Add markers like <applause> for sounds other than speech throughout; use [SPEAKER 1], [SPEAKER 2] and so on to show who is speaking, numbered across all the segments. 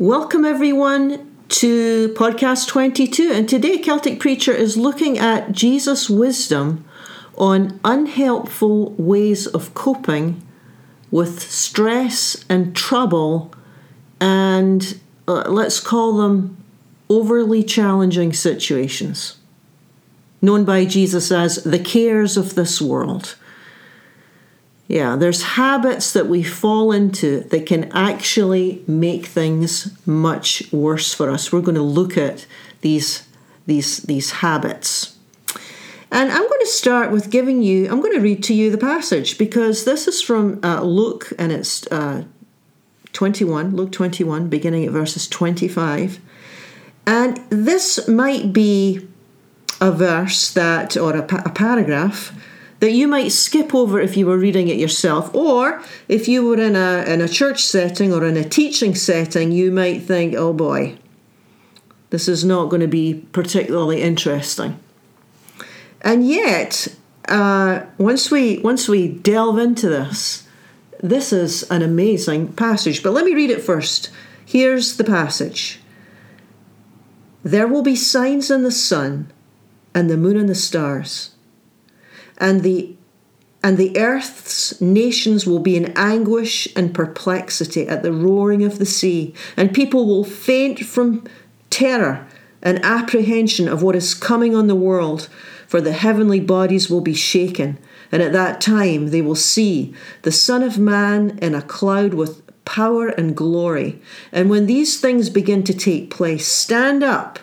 [SPEAKER 1] Welcome, everyone, to podcast 22. And today, Celtic Preacher is looking at Jesus' wisdom on unhelpful ways of coping with stress and trouble, and uh, let's call them overly challenging situations, known by Jesus as the cares of this world. Yeah, there's habits that we fall into that can actually make things much worse for us. We're going to look at these these these habits. And I'm going to start with giving you, I'm going to read to you the passage because this is from uh, Luke and it's uh, 21, Luke 21, beginning at verses 25. And this might be a verse that, or a, a paragraph that you might skip over if you were reading it yourself, or if you were in a, in a church setting or in a teaching setting, you might think, oh boy, this is not going to be particularly interesting. And yet, uh, once we once we delve into this, this is an amazing passage. But let me read it first. Here's the passage. There will be signs in the sun, and the moon and the stars and the and the earth's nations will be in anguish and perplexity at the roaring of the sea, and people will faint from terror and apprehension of what is coming on the world, for the heavenly bodies will be shaken, and at that time they will see the Son of Man in a cloud with power and glory. And when these things begin to take place, stand up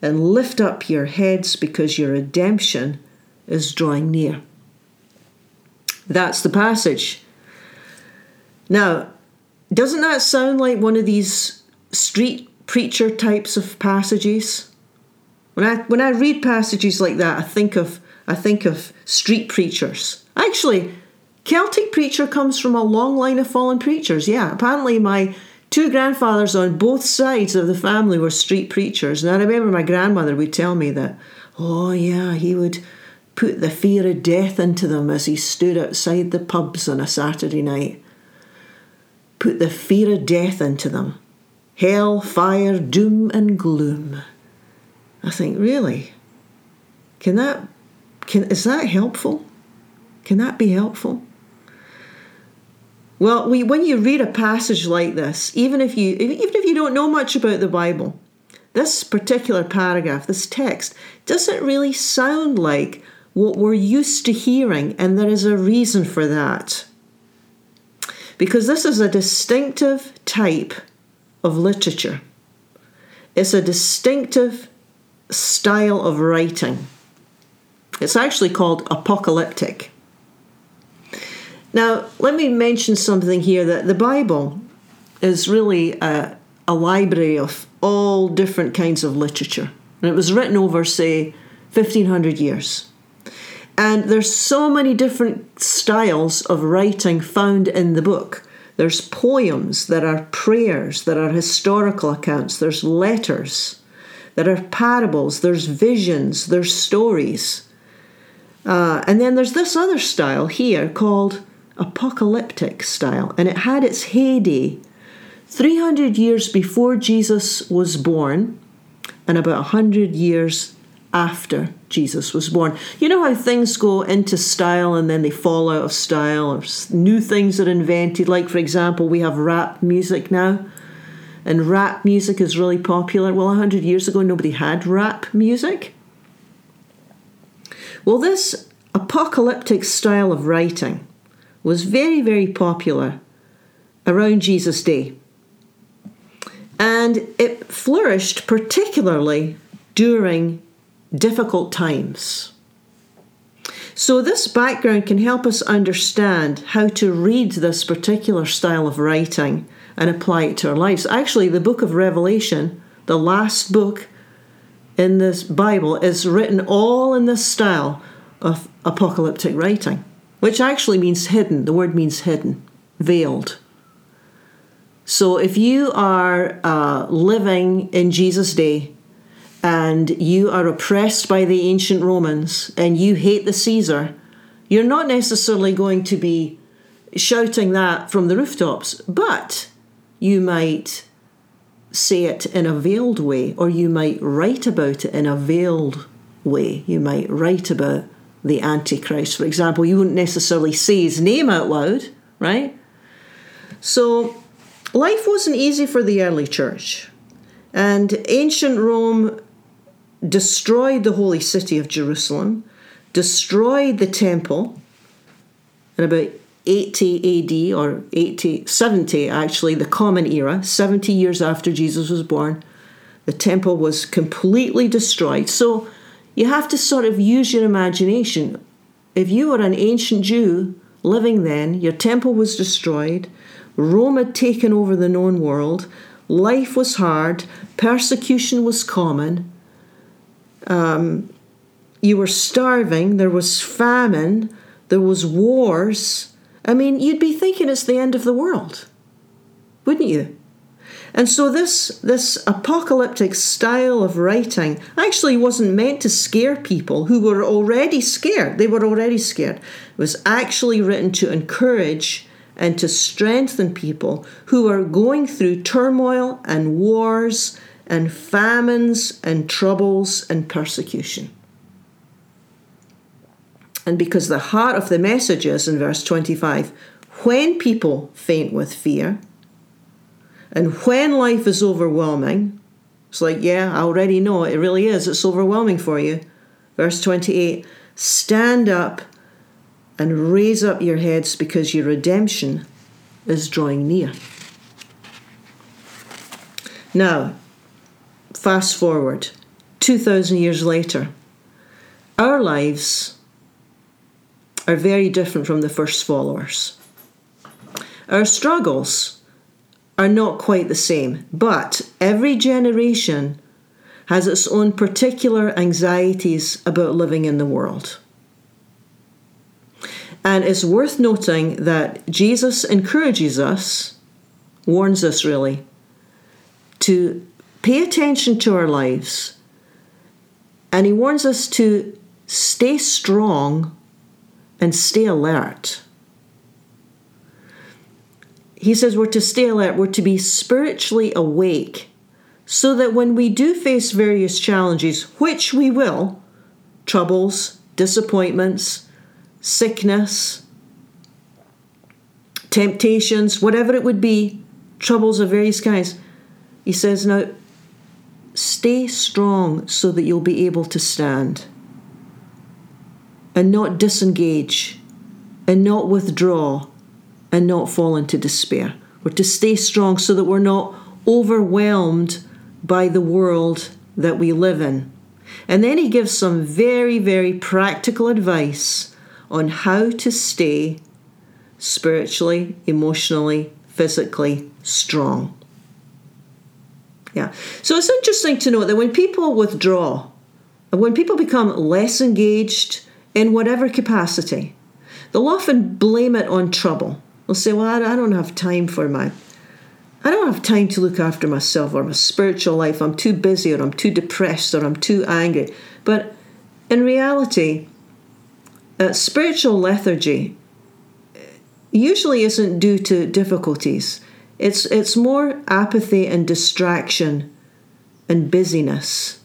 [SPEAKER 1] and lift up your heads because your redemption is drawing near. That's the passage. Now, doesn't that sound like one of these street preacher types of passages? When I when I read passages like that, I think of I think of street preachers. Actually, Celtic preacher comes from a long line of fallen preachers. Yeah, apparently my two grandfathers on both sides of the family were street preachers. And I remember my grandmother would tell me that, oh yeah, he would put the fear of death into them as he stood outside the pubs on a Saturday night. Put the fear of death into them. Hell, fire, doom, and gloom. I think, really? Can that can is that helpful? Can that be helpful? Well, we, when you read a passage like this, even if you even if you don't know much about the Bible, this particular paragraph, this text, doesn't really sound like what we're used to hearing, and there is a reason for that. Because this is a distinctive type of literature, it's a distinctive style of writing. It's actually called apocalyptic. Now, let me mention something here that the Bible is really a, a library of all different kinds of literature. And it was written over, say, 1500 years. And there's so many different styles of writing found in the book. There's poems, there are prayers, there are historical accounts, there's letters, there are parables, there's visions, there's stories. Uh, and then there's this other style here called apocalyptic style, and it had its heyday 300 years before Jesus was born and about 100 years after Jesus was born. You know how things go into style and then they fall out of style, or new things are invented. Like, for example, we have rap music now, and rap music is really popular. Well, 100 years ago, nobody had rap music. Well, this apocalyptic style of writing was very, very popular around Jesus' day. And it flourished particularly during difficult times. So, this background can help us understand how to read this particular style of writing and apply it to our lives. Actually, the book of Revelation, the last book in this Bible, is written all in this style of apocalyptic writing, which actually means hidden. The word means hidden, veiled. So, if you are uh, living in Jesus' day, and you are oppressed by the ancient Romans and you hate the Caesar, you're not necessarily going to be shouting that from the rooftops, but you might say it in a veiled way, or you might write about it in a veiled way. You might write about the Antichrist, for example. You wouldn't necessarily say his name out loud, right? So, life wasn't easy for the early church. And ancient Rome destroyed the holy city of Jerusalem, destroyed the temple in about 80 AD or 80, 70 actually, the Common Era, 70 years after Jesus was born. The temple was completely destroyed. So you have to sort of use your imagination. If you were an ancient Jew living then, your temple was destroyed, Rome had taken over the known world, life was hard, persecution was common, um, you were starving, there was famine, there was wars. I mean, you'd be thinking it's the end of the world, wouldn't you? And so this this apocalyptic style of writing actually wasn't meant to scare people who were already scared. They were already scared. It was actually written to encourage and to strengthen people who are going through turmoil and wars and famines and troubles and persecution. And because the heart of the message is in verse 25 when people faint with fear, and when life is overwhelming, it's like, yeah, I already know it really is. It's overwhelming for you. Verse 28 Stand up and raise up your heads because your redemption is drawing near. Now, fast forward 2,000 years later, our lives are very different from the first followers. Our struggles are not quite the same, but every generation has its own particular anxieties about living in the world. And it's worth noting that Jesus encourages us, warns us really, to pay attention to our lives. And he warns us to stay strong and stay alert he says we're to stay alert, we're to be spiritually awake, so that when we do face various challenges, which we will, troubles, disappointments, sickness, temptations, whatever it would be, troubles of various kinds, he says, now stay strong so that you'll be able to stand and not disengage and not withdraw and not fall into despair. We're to stay strong so that we're not overwhelmed by the world that we live in. And then he gives some very, very practical advice on how to stay spiritually, emotionally, physically strong. Yeah. So it's interesting to note that when people withdraw, when people become less engaged in whatever capacity, they'll often blame it on trouble They'll say, Well, I don't have time for my. I don't have time to look after myself or my spiritual life. I'm too busy or I'm too depressed or I'm too angry. But in reality, uh, spiritual lethargy usually isn't due to difficulties. It's, it's more apathy and distraction and busyness.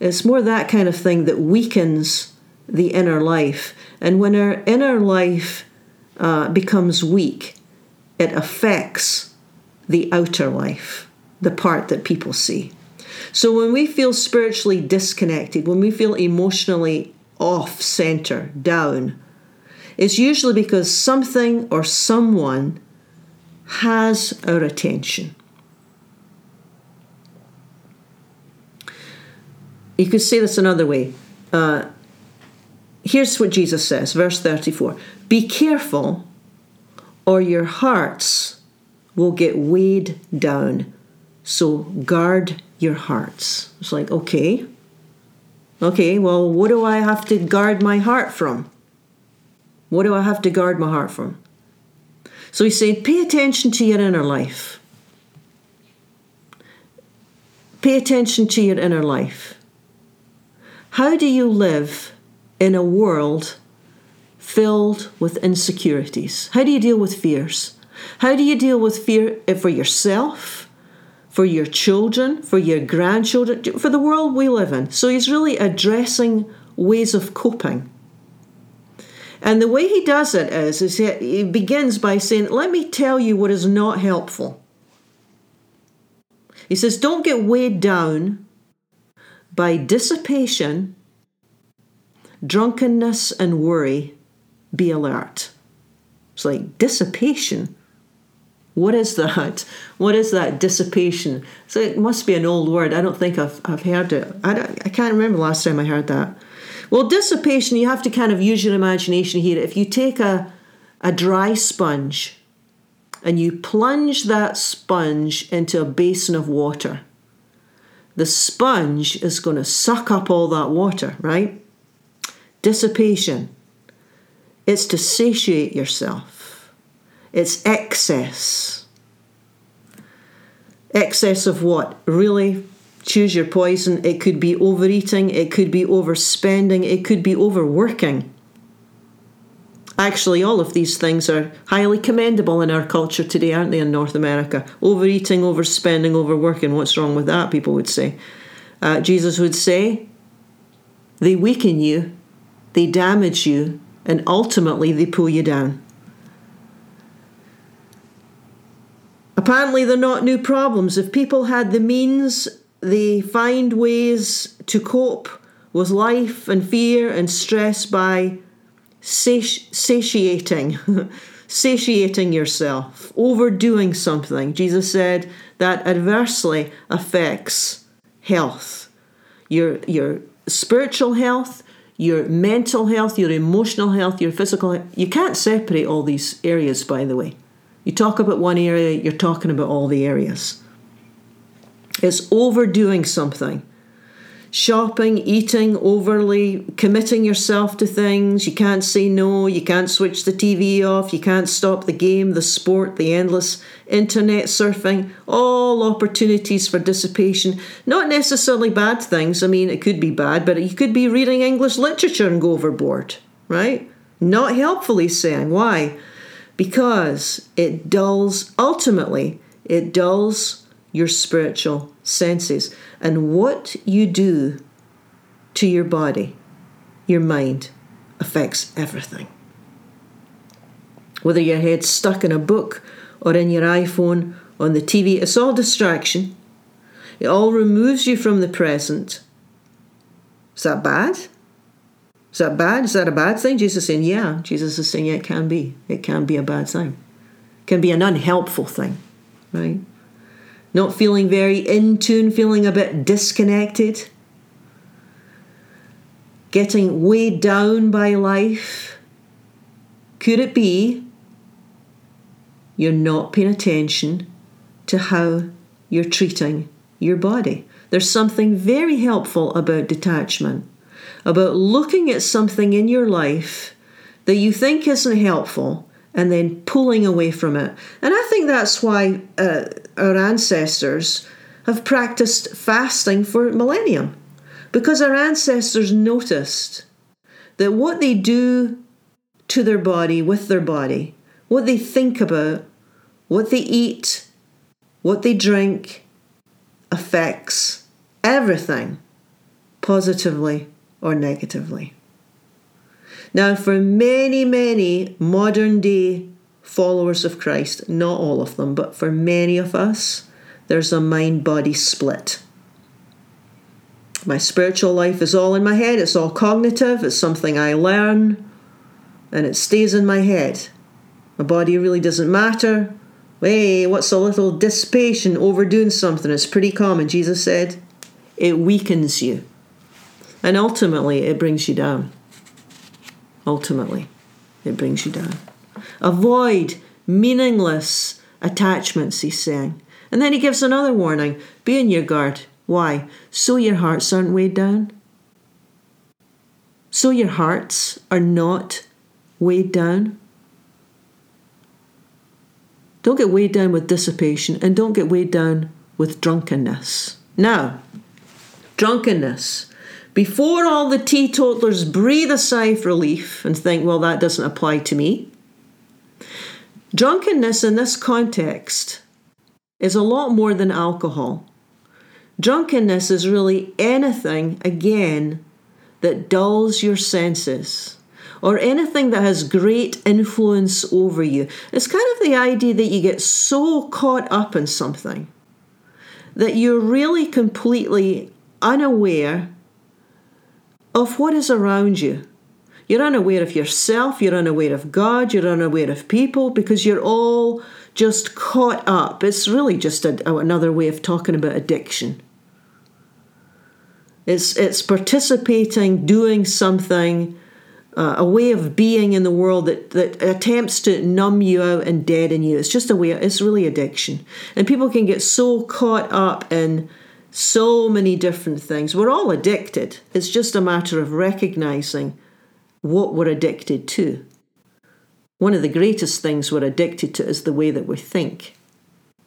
[SPEAKER 1] It's more that kind of thing that weakens the inner life. And when our inner life uh, becomes weak, it affects the outer life, the part that people see. So when we feel spiritually disconnected, when we feel emotionally off center, down, it's usually because something or someone has our attention. You could say this another way. Uh, here's what Jesus says, verse 34 Be careful, or your hearts will get weighed down. So guard your hearts. It's like, okay, okay, well, what do I have to guard my heart from? What do I have to guard my heart from? So he's saying, pay attention to your inner life. Pay attention to your inner life. How do you live in a world filled with insecurities? How do you deal with fears? How do you deal with fear for yourself for your children, for your grandchildren, for the world we live in. So he's really addressing ways of coping. And the way he does it is, is he begins by saying, Let me tell you what is not helpful. He says, Don't get weighed down by dissipation, drunkenness, and worry. Be alert. It's like dissipation. What is that? <laughs> What is that dissipation? So it must be an old word. I don't think I've, I've heard it. I, I can't remember last time I heard that. Well, dissipation, you have to kind of use your imagination here. If you take a, a dry sponge and you plunge that sponge into a basin of water, the sponge is going to suck up all that water, right? Dissipation. It's to satiate yourself. It's excess. Excess of what? Really? Choose your poison. It could be overeating, it could be overspending, it could be overworking. Actually, all of these things are highly commendable in our culture today, aren't they, in North America? Overeating, overspending, overworking. What's wrong with that? People would say. Uh, Jesus would say, they weaken you, they damage you, and ultimately they pull you down. Apparently, they're not new problems. If people had the means, they find ways to cope with life and fear and stress by sati- satiating, <laughs> satiating yourself, overdoing something. Jesus said that adversely affects health, your your spiritual health, your mental health, your emotional health, your physical. Health. You can't separate all these areas, by the way. You talk about one area, you're talking about all the areas. It's overdoing something. Shopping, eating, overly committing yourself to things. You can't say no. You can't switch the TV off. You can't stop the game, the sport, the endless internet surfing. All opportunities for dissipation. Not necessarily bad things. I mean, it could be bad, but you could be reading English literature and go overboard, right? Not helpfully saying. Why? because it dulls, ultimately, it dulls your spiritual senses. And what you do to your body, your mind, affects everything. Whether your head's stuck in a book or in your iPhone, on the TV, it's all distraction. It all removes you from the present. Is that bad? Is that bad? Is that a bad thing? Jesus is saying, yeah. Jesus is saying, yeah, it can be. It can be a bad thing. It can be an unhelpful thing, right? Not feeling very in tune, feeling a bit disconnected, getting weighed down by life. Could it be you're not paying attention to how you're treating your body? There's something very helpful about detachment about looking at something in your life that you think isn't helpful and then pulling away from it. And I think that's why uh, our ancestors have practiced fasting for millennium because our ancestors noticed that what they do to their body, with their body, what they think about, what they eat, what they drink, affects everything positively or negatively. Now, for many, many modern day followers of Christ, not all of them, but for many of us, there's a mind body split. My spiritual life is all in my head, it's all cognitive, it's something I learn, and it stays in my head. My body really doesn't matter. Hey, what's a little dissipation, overdoing something? It's pretty common. Jesus said, it weakens you. And ultimately, it brings you down. Ultimately, it brings you down. Avoid meaningless attachments, he's saying. And then he gives another warning be on your guard. Why? So your hearts aren't weighed down. So your hearts are not weighed down. Don't get weighed down with dissipation and don't get weighed down with drunkenness. Now, drunkenness before all the teetotalers breathe a sigh of relief and think, well, that doesn't apply to me, drunkenness in this context is a lot more than alcohol. Drunkenness is really anything, again, that dulls your senses or anything that has great influence over you. It's kind of the idea that you get so caught up in something that you're really completely unaware of what is around you. You're unaware of yourself, you're unaware of God, you're unaware of people because you're all just caught up. It's really just a, another way of talking about addiction. It's, it's participating, doing something, uh, a way of being in the world that, that attempts to numb you out and deaden you. It's just a way, it's really addiction. And people can get so caught up in so many different things. We're all addicted. It's just a matter of recognizing what we're addicted to. One of the greatest things we're addicted to is the way that we think.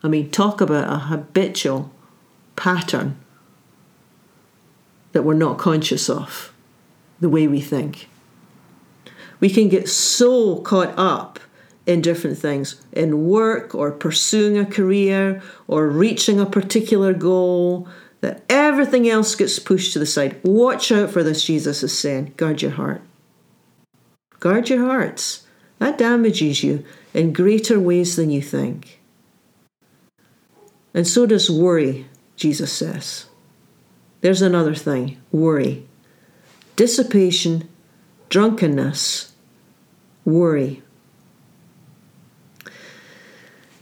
[SPEAKER 1] I mean, talk about a habitual pattern that we're not conscious of, the way we think. We can get so caught up in different things, in work or pursuing a career or reaching a particular goal, that everything else gets pushed to the side. Watch out for this, Jesus is saying. Guard your heart. Guard your hearts. That damages you in greater ways than you think. And so does worry, Jesus says. There's another thing worry. Dissipation, drunkenness, worry.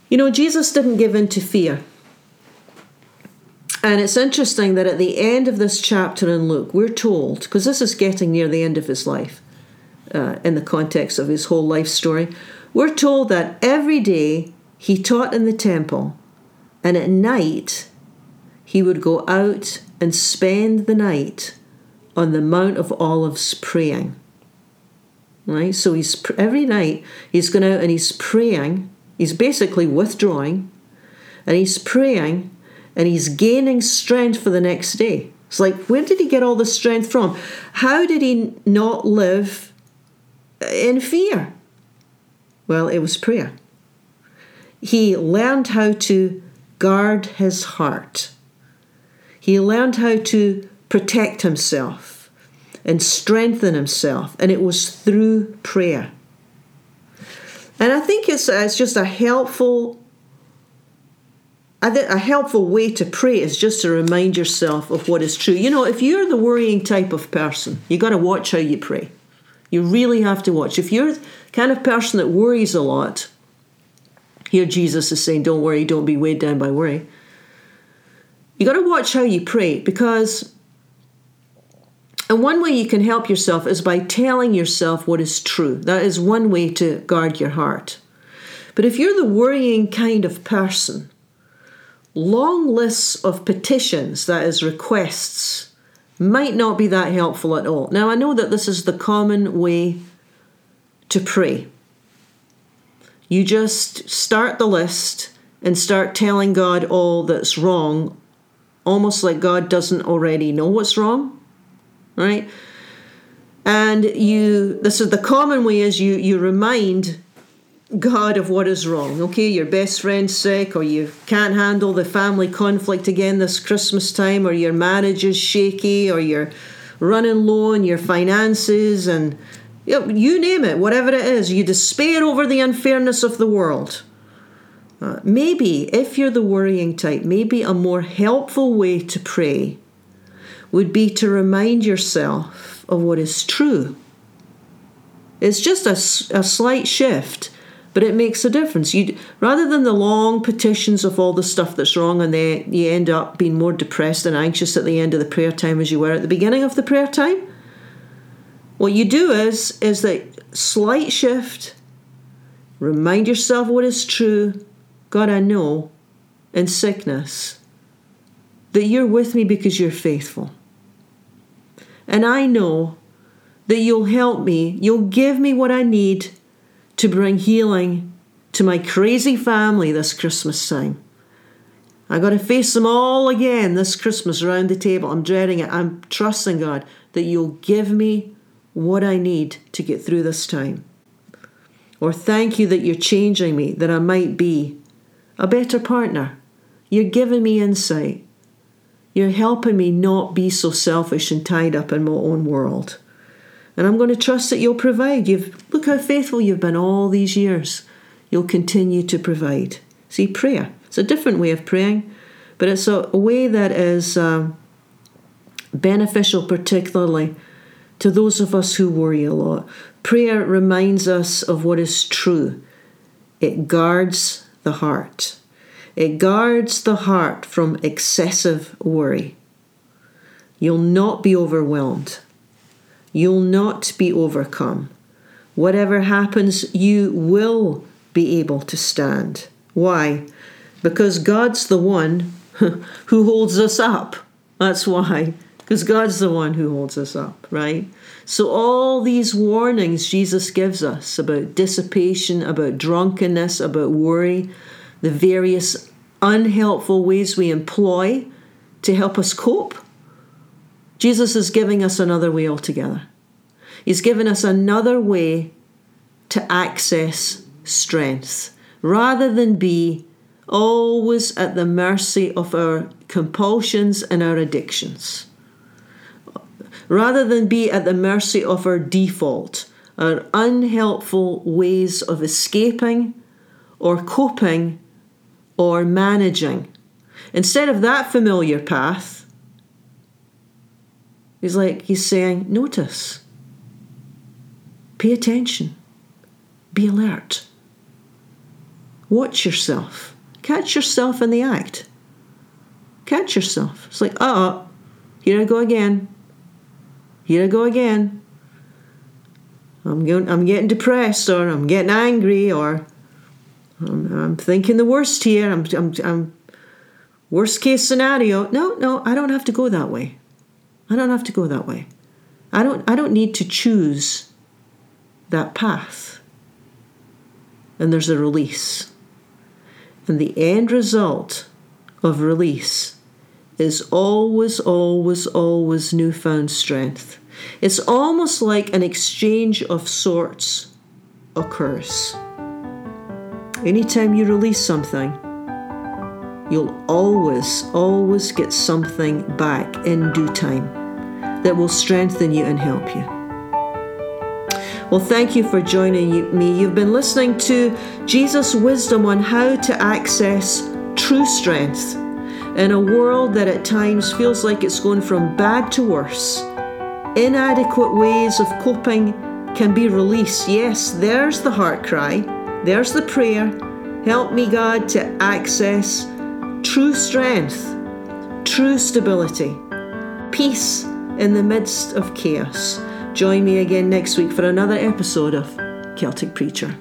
[SPEAKER 1] You know, Jesus didn't give in to fear. And it's interesting that at the end of this chapter in Luke, we're told, because this is getting near the end of his life, uh, in the context of his whole life story, we're told that every day he taught in the temple, and at night he would go out and spend the night on the Mount of Olives praying. Right? So he's every night he's going out and he's praying. He's basically withdrawing, and he's praying, and he's gaining strength for the next day. It's like, where did he get all this strength from? How did he not live in fear? Well, it was prayer. He learned how to guard his heart. He learned how to protect himself and strengthen himself, and it was through prayer. And I think it's, it's just a helpful a helpful way to pray is just to remind yourself of what is true. You know, if you're the worrying type of person, you got to watch how you pray. You really have to watch. If you're the kind of person that worries a lot, here Jesus is saying, don't worry, don't be weighed down by worry. You got to watch how you pray because, and one way you can help yourself is by telling yourself what is true. That is one way to guard your heart. But if you're the worrying kind of person, long lists of petitions, that is, requests, might not be that helpful at all. Now, I know that this is the common way to pray. You just start the list and start telling God all that's wrong, almost like God doesn't already know what's wrong, right? And you, this is the common way is you you remind God of what is wrong. Okay, your best friend's sick, or you can't handle the family conflict again this Christmas time, or your marriage is shaky, or you're running low on your finances, and you, know, you name it, whatever it is, you despair over the unfairness of the world. Uh, maybe, if you're the worrying type, maybe a more helpful way to pray would be to remind yourself of what is true. It's just a, a slight shift but it makes a difference. You rather than the long petitions of all the stuff that's wrong, and you end up being more depressed and anxious at the end of the prayer time as you were at the beginning of the prayer time. What you do is is that slight shift. Remind yourself what is true. God, I know in sickness that you're with me because you're faithful. And I know that you'll help me, you'll give me what I need to bring healing to my crazy family this Christmas time. I got to face them all again this Christmas around the table. I'm dreading it. I'm trusting God that you'll give me what I need to get through this time. Or thank you that you're changing me, that I might be a better partner, You're giving me insight. You're helping me not be so selfish and tied up in my own world. And I'm going to trust that you'll provide. You've look how faithful you've been all these years. You'll continue to provide. See, prayer. It's a different way of praying, but it's a, a way that is um, beneficial, particularly to those of us who worry a lot. Prayer reminds us of what is true. It guards the heart. It guards the heart from excessive worry. You'll not be overwhelmed. You'll not be overcome. Whatever happens, you will be able to stand. Why? Because God's the one <laughs> who holds us up. That's why. Because God's the one who holds us up, right? So, all these warnings Jesus gives us about dissipation, about drunkenness, about worry, the various unhelpful ways we employ to help us cope Jesus is giving us another way altogether. He's given us another way to access strength rather than be always at the mercy of our compulsions and our addictions. Rather than be at the mercy of our default, our unhelpful ways of escaping or coping or managing. Instead of that familiar path, He's like, he's saying, notice, pay attention, be alert, watch yourself, catch yourself in the act. Catch yourself. It's like, uh oh, here I go again. Here I go again. I'm going, I'm getting depressed, or I'm getting angry, or I'm, I'm thinking the worst here. I'm, I'm, I'm worst case scenario. No, no, I don't have to go that way. I don't have to go that way. I don't I don't need to choose that path. And there's a release. And the end result of release is always, always, always newfound strength. It's almost like an exchange of sorts occurs. Anytime you release something, you'll always, always get something back in due time that will strengthen you and help you. Well, thank you for joining me. You've been listening to Jesus' wisdom on how to access true strength in a world that at times feels like it's going from bad to worse. Inadequate ways of coping can be released. Yes, there's the heart cry, there's the prayer. Help me, God, to access true strength, true stability, peace in the midst of chaos. Join me again next week for another episode of Celtic Preacher.